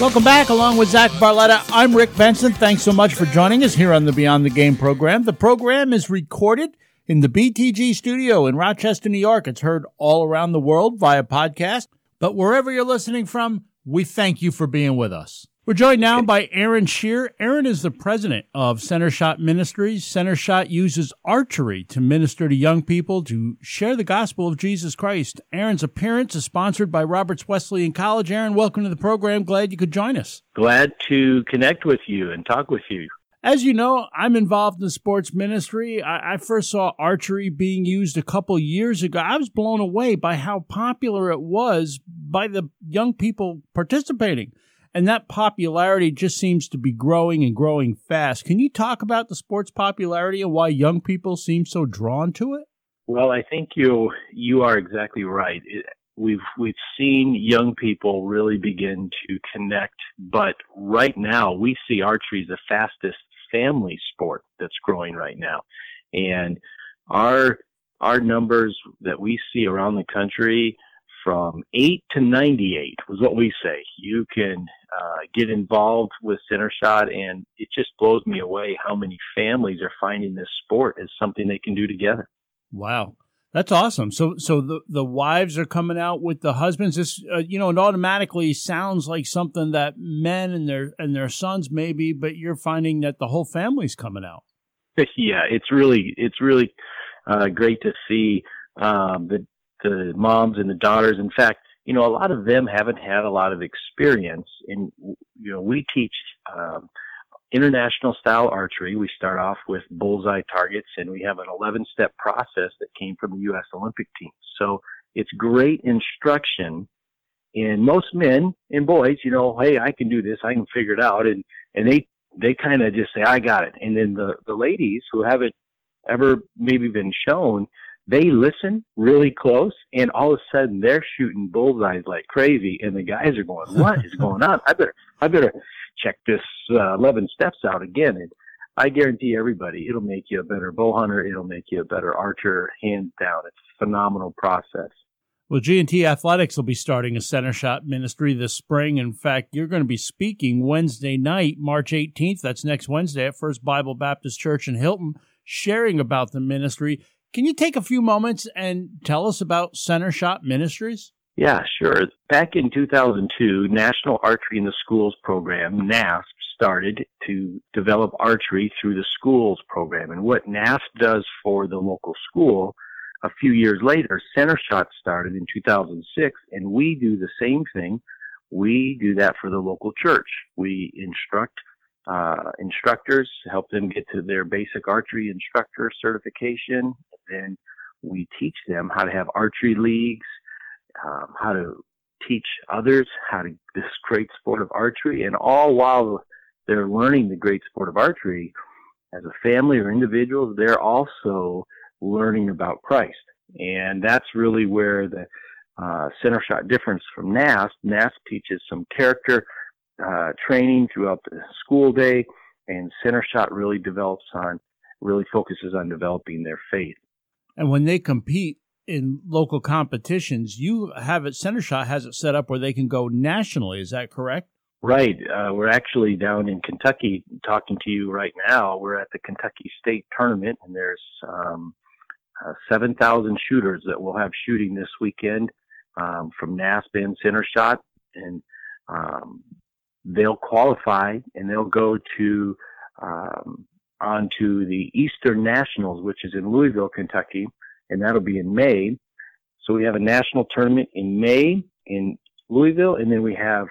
Welcome back, along with Zach Barletta. I'm Rick Benson. Thanks so much for joining us here on the Beyond the Game program. The program is recorded in the BTG studio in Rochester, New York. It's heard all around the world via podcast. But wherever you're listening from, we thank you for being with us. We're joined now by Aaron Shear. Aaron is the president of Center Shot Ministries. Center Shot uses archery to minister to young people to share the gospel of Jesus Christ. Aaron's appearance is sponsored by Roberts Wesleyan College. Aaron, welcome to the program. Glad you could join us. Glad to connect with you and talk with you. As you know, I'm involved in sports ministry. I, I, first saw archery being used a couple years ago. I was blown away by how popular it was by the young people participating and that popularity just seems to be growing and growing fast. Can you talk about the sport's popularity and why young people seem so drawn to it? Well, I think you you are exactly right. It, we've we've seen young people really begin to connect, but right now we see archery as the fastest family sport that's growing right now, and our our numbers that we see around the country from 8 to 98 was what we say. You can uh, get involved with center shot, and it just blows me away how many families are finding this sport as something they can do together. Wow. That's awesome. So, so the the wives are coming out with the husbands. This, uh, you know, it automatically sounds like something that men and their and their sons maybe, but you're finding that the whole family's coming out. Yeah, it's really it's really uh, great to see um, the the moms and the daughters. In fact, you know, a lot of them haven't had a lot of experience. And, you know, we teach um, international style archery. We start off with bullseye targets and we have an 11 step process that came from the U.S. Olympic team. So it's great instruction. And most men and boys, you know, hey, I can do this. I can figure it out. And, and they, they kind of just say, I got it. And then the, the ladies who haven't ever maybe been shown, they listen really close and all of a sudden they're shooting bullseyes like crazy and the guys are going what is going on i better i better check this uh, 11 steps out again and i guarantee everybody it'll make you a better bow hunter it'll make you a better archer hands down it's a phenomenal process well, G&T Athletics will be starting a center shot ministry this spring. In fact, you're going to be speaking Wednesday night, March 18th. That's next Wednesday at First Bible Baptist Church in Hilton, sharing about the ministry. Can you take a few moments and tell us about Center Shot Ministries? Yeah, sure. Back in 2002, National Archery in the Schools program, NASP, started to develop archery through the schools program. And what NASP does for the local school, a few years later, Center Shot started in 2006, and we do the same thing. We do that for the local church. We instruct uh, instructors, help them get to their basic archery instructor certification. Then we teach them how to have archery leagues, um, how to teach others how to this great sport of archery, and all while they're learning the great sport of archery, as a family or individuals, they're also learning about Christ. And that's really where the uh, center shot difference from NASP. NASP teaches some character uh, training throughout the school day, and Center Shot really develops on, really focuses on developing their faith. And when they compete in local competitions, you have it. Center Shot has it set up where they can go nationally. Is that correct? Right. Uh, we're actually down in Kentucky talking to you right now. We're at the Kentucky State Tournament, and there's um, uh, 7,000 shooters that will have shooting this weekend um, from NASP and Center Shot. And um, they'll qualify and they'll go to um, onto the Eastern Nationals, which is in Louisville, Kentucky, and that'll be in May. So we have a national tournament in May in Louisville, and then we have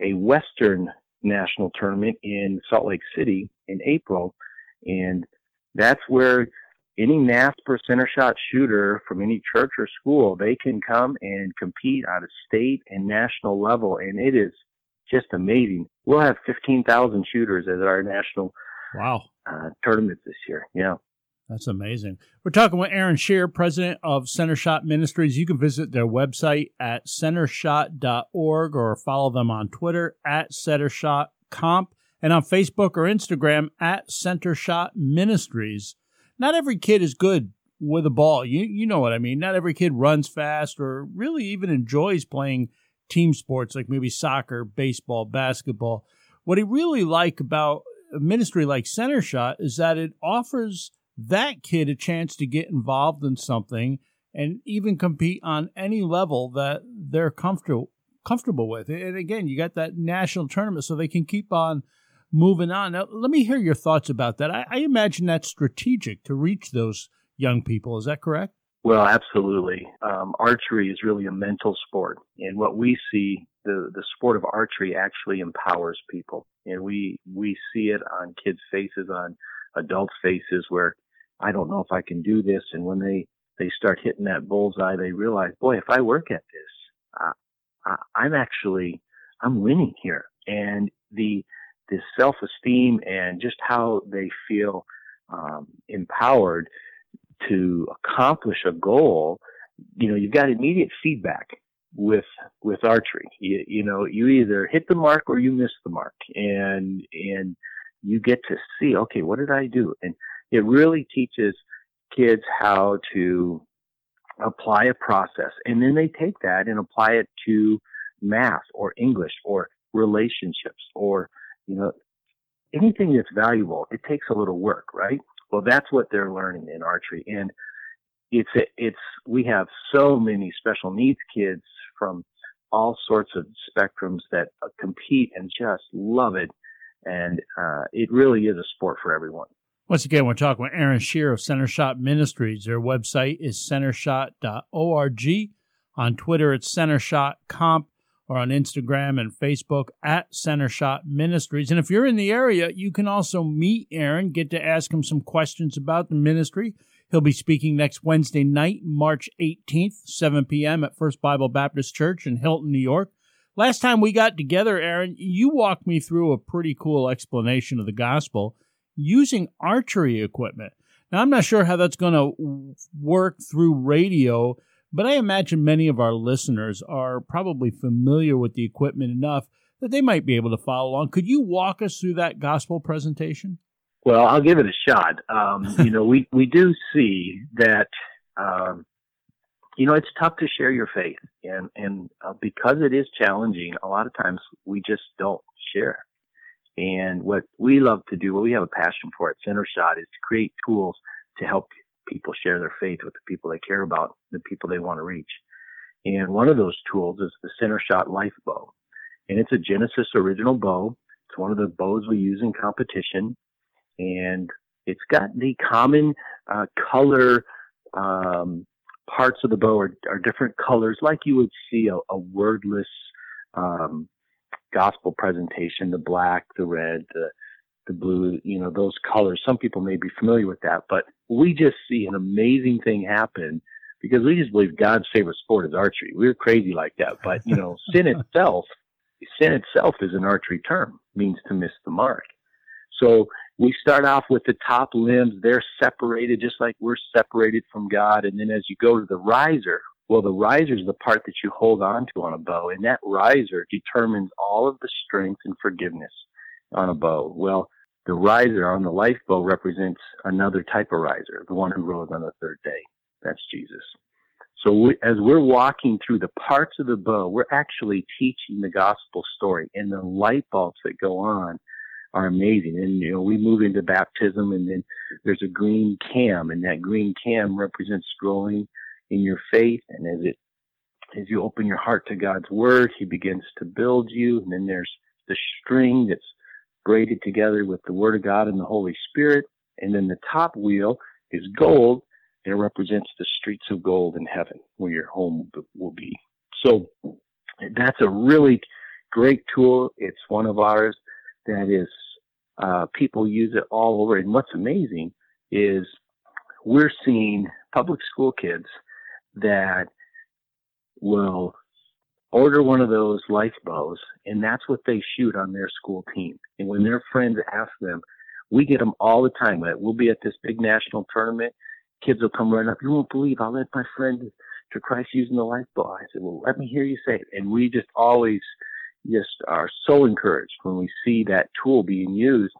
a Western national tournament in Salt Lake City in April, and that's where any NASP or center shot shooter from any church or school, they can come and compete at a state and national level, and it is just amazing. We'll have 15,000 shooters at our national wow uh, tournament this year. Yeah. That's amazing. We're talking with Aaron Shear, president of Center Shot Ministries. You can visit their website at centershot.org or follow them on Twitter at centershotcomp and on Facebook or Instagram at centershot Ministries. Not every kid is good with a ball. You you know what I mean. Not every kid runs fast or really even enjoys playing team sports like maybe soccer, baseball, basketball. What I really like about ministry like Center Shot is that it offers that kid a chance to get involved in something and even compete on any level that they're comfortable comfortable with. And again, you got that national tournament so they can keep on moving on. Now, let me hear your thoughts about that. I, I imagine that's strategic to reach those young people. Is that correct? Well, absolutely. Um, archery is really a mental sport, and what we see, the the sport of archery actually empowers people, and we we see it on kids' faces, on adults' faces, where I don't know if I can do this, and when they they start hitting that bullseye, they realize, boy, if I work at this, uh, I'm actually I'm winning here, and the the self esteem and just how they feel um, empowered to accomplish a goal, you know, you've got immediate feedback with with archery. You, you know, you either hit the mark or you miss the mark, and and you get to see, okay, what did I do? And it really teaches kids how to apply a process, and then they take that and apply it to math or English or relationships or you know anything that's valuable. It takes a little work, right? Well, that's what they're learning in archery. And it's, it's, we have so many special needs kids from all sorts of spectrums that uh, compete and just love it. And, uh, it really is a sport for everyone. Once again, we're talking with Aaron Shear of Center Shot Ministries. Their website is centershot.org. On Twitter, it's Center Shot Comp or on Instagram and Facebook at Center Shot Ministries. And if you're in the area, you can also meet Aaron, get to ask him some questions about the ministry. He'll be speaking next Wednesday night, March 18th, 7 p.m. at First Bible Baptist Church in Hilton, New York. Last time we got together, Aaron, you walked me through a pretty cool explanation of the gospel using archery equipment. Now, I'm not sure how that's going to work through radio but I imagine many of our listeners are probably familiar with the equipment enough that they might be able to follow along. Could you walk us through that gospel presentation? Well, I'll give it a shot. Um, you know, we, we do see that, um, you know, it's tough to share your faith. And, and uh, because it is challenging, a lot of times we just don't share. And what we love to do, what we have a passion for at Center Shot is to create tools to help people share their faith with the people they care about, the people they want to reach. And one of those tools is the Center Shot Life Bow. And it's a Genesis original bow. It's one of the bows we use in competition. And it's got the common uh, color um, parts of the bow are, are, different colors, like you would see a, a wordless um, gospel presentation the black, the red, the the blue, you know, those colors. Some people may be familiar with that, but we just see an amazing thing happen because we just believe God's favorite sport is archery. We're crazy like that. But, you know, sin itself, sin itself is an archery term, means to miss the mark. So we start off with the top limbs. They're separated just like we're separated from God. And then as you go to the riser, well, the riser is the part that you hold on to on a bow. And that riser determines all of the strength and forgiveness on a bow. Well, the riser on the life bow represents another type of riser, the one who rose on the third day. That's Jesus. So we, as we're walking through the parts of the bow, we're actually teaching the gospel story, and the light bulbs that go on are amazing. And you know, we move into baptism, and then there's a green cam, and that green cam represents growing in your faith. And as it as you open your heart to God's word, He begins to build you. And then there's the string that's braided together with the Word of God and the Holy Spirit. And then the top wheel is gold, and it represents the streets of gold in heaven, where your home will be. So that's a really great tool. It's one of ours that is, uh, people use it all over. And what's amazing is we're seeing public school kids that will order one of those life bows, and that's what they shoot on their school team. And when their friends ask them, we get them all the time. We'll be at this big national tournament. Kids will come running up. You won't believe I led my friend to Christ using the life bow. I said, well, let me hear you say it. And we just always just are so encouraged when we see that tool being used,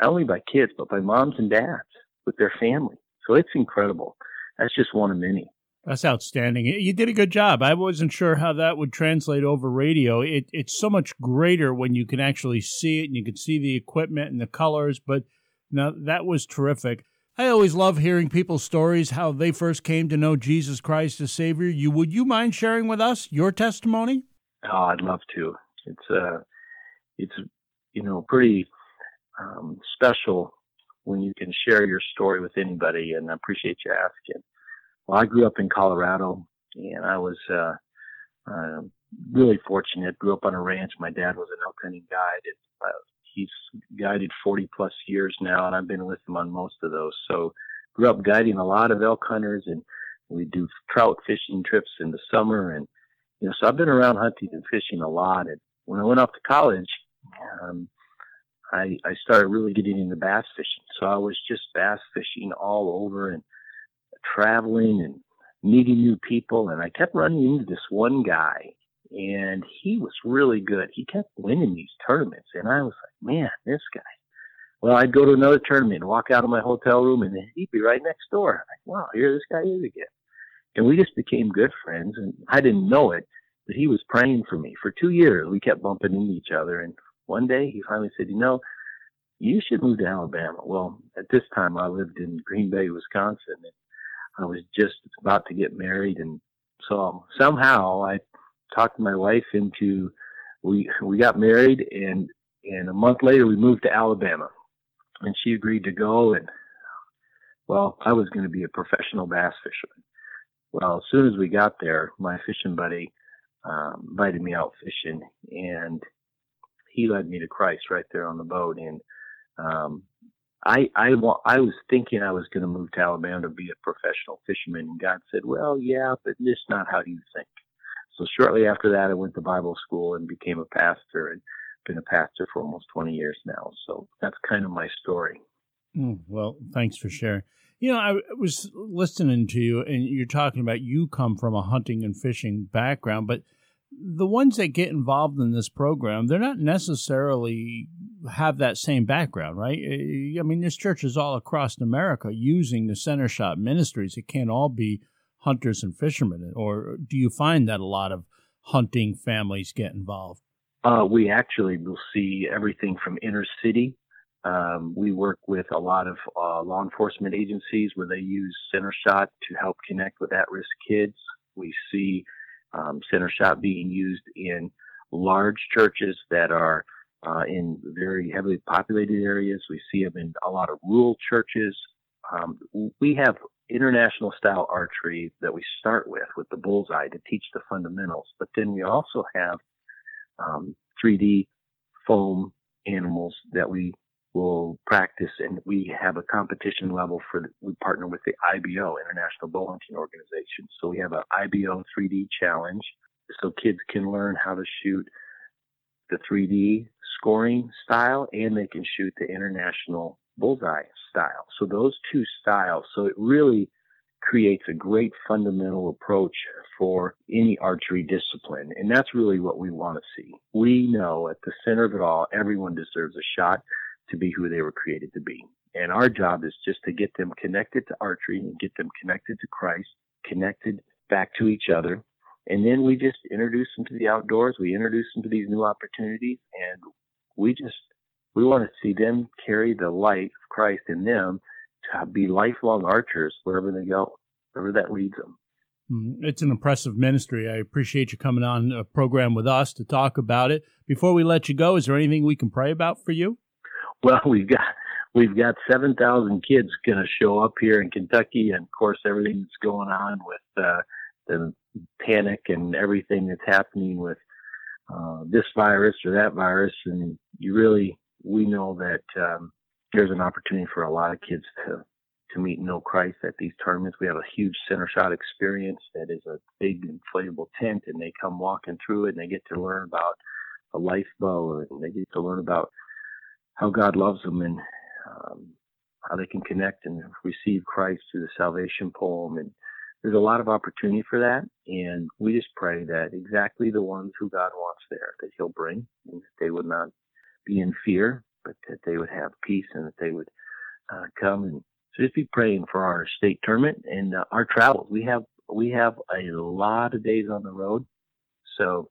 not only by kids, but by moms and dads with their family. So it's incredible. That's just one of many. That's outstanding. You did a good job. I wasn't sure how that would translate over radio. It, it's so much greater when you can actually see it and you can see the equipment and the colors. But now that was terrific. I always love hearing people's stories, how they first came to know Jesus Christ as Savior. You would you mind sharing with us your testimony? Oh, I'd love to. It's uh, it's you know pretty um, special when you can share your story with anybody, and I appreciate you asking. Well, I grew up in Colorado, and I was uh, uh, really fortunate. Grew up on a ranch. My dad was an elk hunting guide. And, uh, he's guided 40 plus years now, and I've been with him on most of those. So, grew up guiding a lot of elk hunters, and we do trout fishing trips in the summer, and you know, so I've been around hunting and fishing a lot. And when I went off to college, um, I I started really getting into bass fishing. So I was just bass fishing all over and traveling and meeting new people. And I kept running into this one guy and he was really good. He kept winning these tournaments. And I was like, man, this guy. Well, I'd go to another tournament and walk out of my hotel room and he'd be right next door. Like, wow, here this guy is again. And we just became good friends. And I didn't know it, but he was praying for me. For two years, we kept bumping into each other. And one day he finally said, you know, you should move to Alabama. Well, at this time I lived in Green Bay, Wisconsin. And I was just about to get married, and so somehow I talked my wife into we we got married, and and a month later we moved to Alabama, and she agreed to go. And well, I was going to be a professional bass fisherman. Well, as soon as we got there, my fishing buddy um, invited me out fishing, and he led me to Christ right there on the boat. And um, I I I was thinking I was going to move to Alabama to be a professional fisherman, and God said, "Well, yeah, but it's not how you think." So shortly after that, I went to Bible school and became a pastor, and been a pastor for almost 20 years now. So that's kind of my story. Mm, well, thanks for sharing. You know, I was listening to you, and you're talking about you come from a hunting and fishing background, but the ones that get involved in this program, they're not necessarily have that same background, right? Eh, I mean, there's churches all across America using the Center Shot ministries. It can't all be hunters and fishermen, or do you find that a lot of hunting families get involved? Uh, we actually will see everything from inner city. Um, we work with a lot of uh, law enforcement agencies where they use Center Shot to help connect with at-risk kids. We see um, center shot being used in large churches that are uh, in very heavily populated areas. We see them in a lot of rural churches. Um, we have international style archery that we start with, with the bullseye to teach the fundamentals, but then we also have um, 3D foam animals that we will practice and we have a competition level for the, we partner with the IBO International Bowhunting Organization. So we have an IBO 3D challenge. So kids can learn how to shoot the 3D scoring style and they can shoot the international bullseye style. So those two styles so it really creates a great fundamental approach for any archery discipline. And that's really what we want to see. We know at the center of it all everyone deserves a shot to be who they were created to be. And our job is just to get them connected to archery and get them connected to Christ, connected back to each other. And then we just introduce them to the outdoors. We introduce them to these new opportunities and we just, we want to see them carry the light of Christ in them to be lifelong archers wherever they go, wherever that leads them. Mm-hmm. It's an impressive ministry. I appreciate you coming on a program with us to talk about it. Before we let you go, is there anything we can pray about for you? Well, we've got we've got seven thousand kids going to show up here in Kentucky, and of course, everything that's going on with uh, the panic and everything that's happening with uh, this virus or that virus, and you really we know that um, there's an opportunity for a lot of kids to to meet know Christ at these tournaments. We have a huge center shot experience that is a big inflatable tent, and they come walking through it, and they get to learn about a life bow, and they get to learn about how God loves them and um, how they can connect and receive Christ through the salvation poem. And there's a lot of opportunity for that. And we just pray that exactly the ones who God wants there, that He'll bring, and that they would not be in fear, but that they would have peace and that they would uh, come and so just be praying for our state tournament and uh, our travels. We have we have a lot of days on the road. So,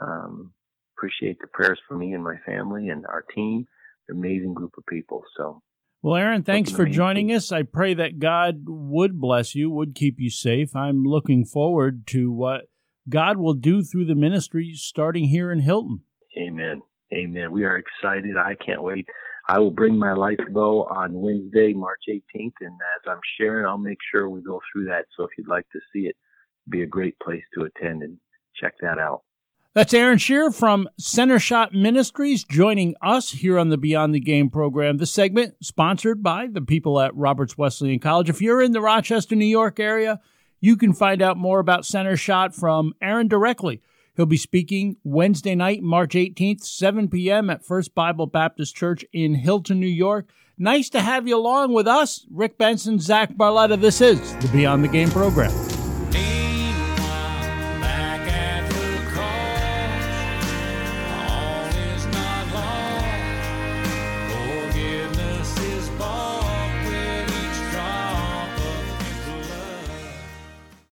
um, appreciate the prayers for me and my family and our team. Amazing group of people. So, well, Aaron, thanks for joining us. I pray that God would bless you, would keep you safe. I'm looking forward to what God will do through the ministry starting here in Hilton. Amen. Amen. We are excited. I can't wait. I will bring my life bow on Wednesday, March 18th, and as I'm sharing, I'll make sure we go through that. So if you'd like to see it, be a great place to attend and check that out. That's Aaron Shear from Center Shot Ministries joining us here on the Beyond the Game program. This segment sponsored by the people at Roberts Wesleyan College. If you're in the Rochester, New York area, you can find out more about Center Shot from Aaron directly. He'll be speaking Wednesday night, March 18th, 7 p.m. at First Bible Baptist Church in Hilton, New York. Nice to have you along with us. Rick Benson, Zach Barletta. This is the Beyond the Game program.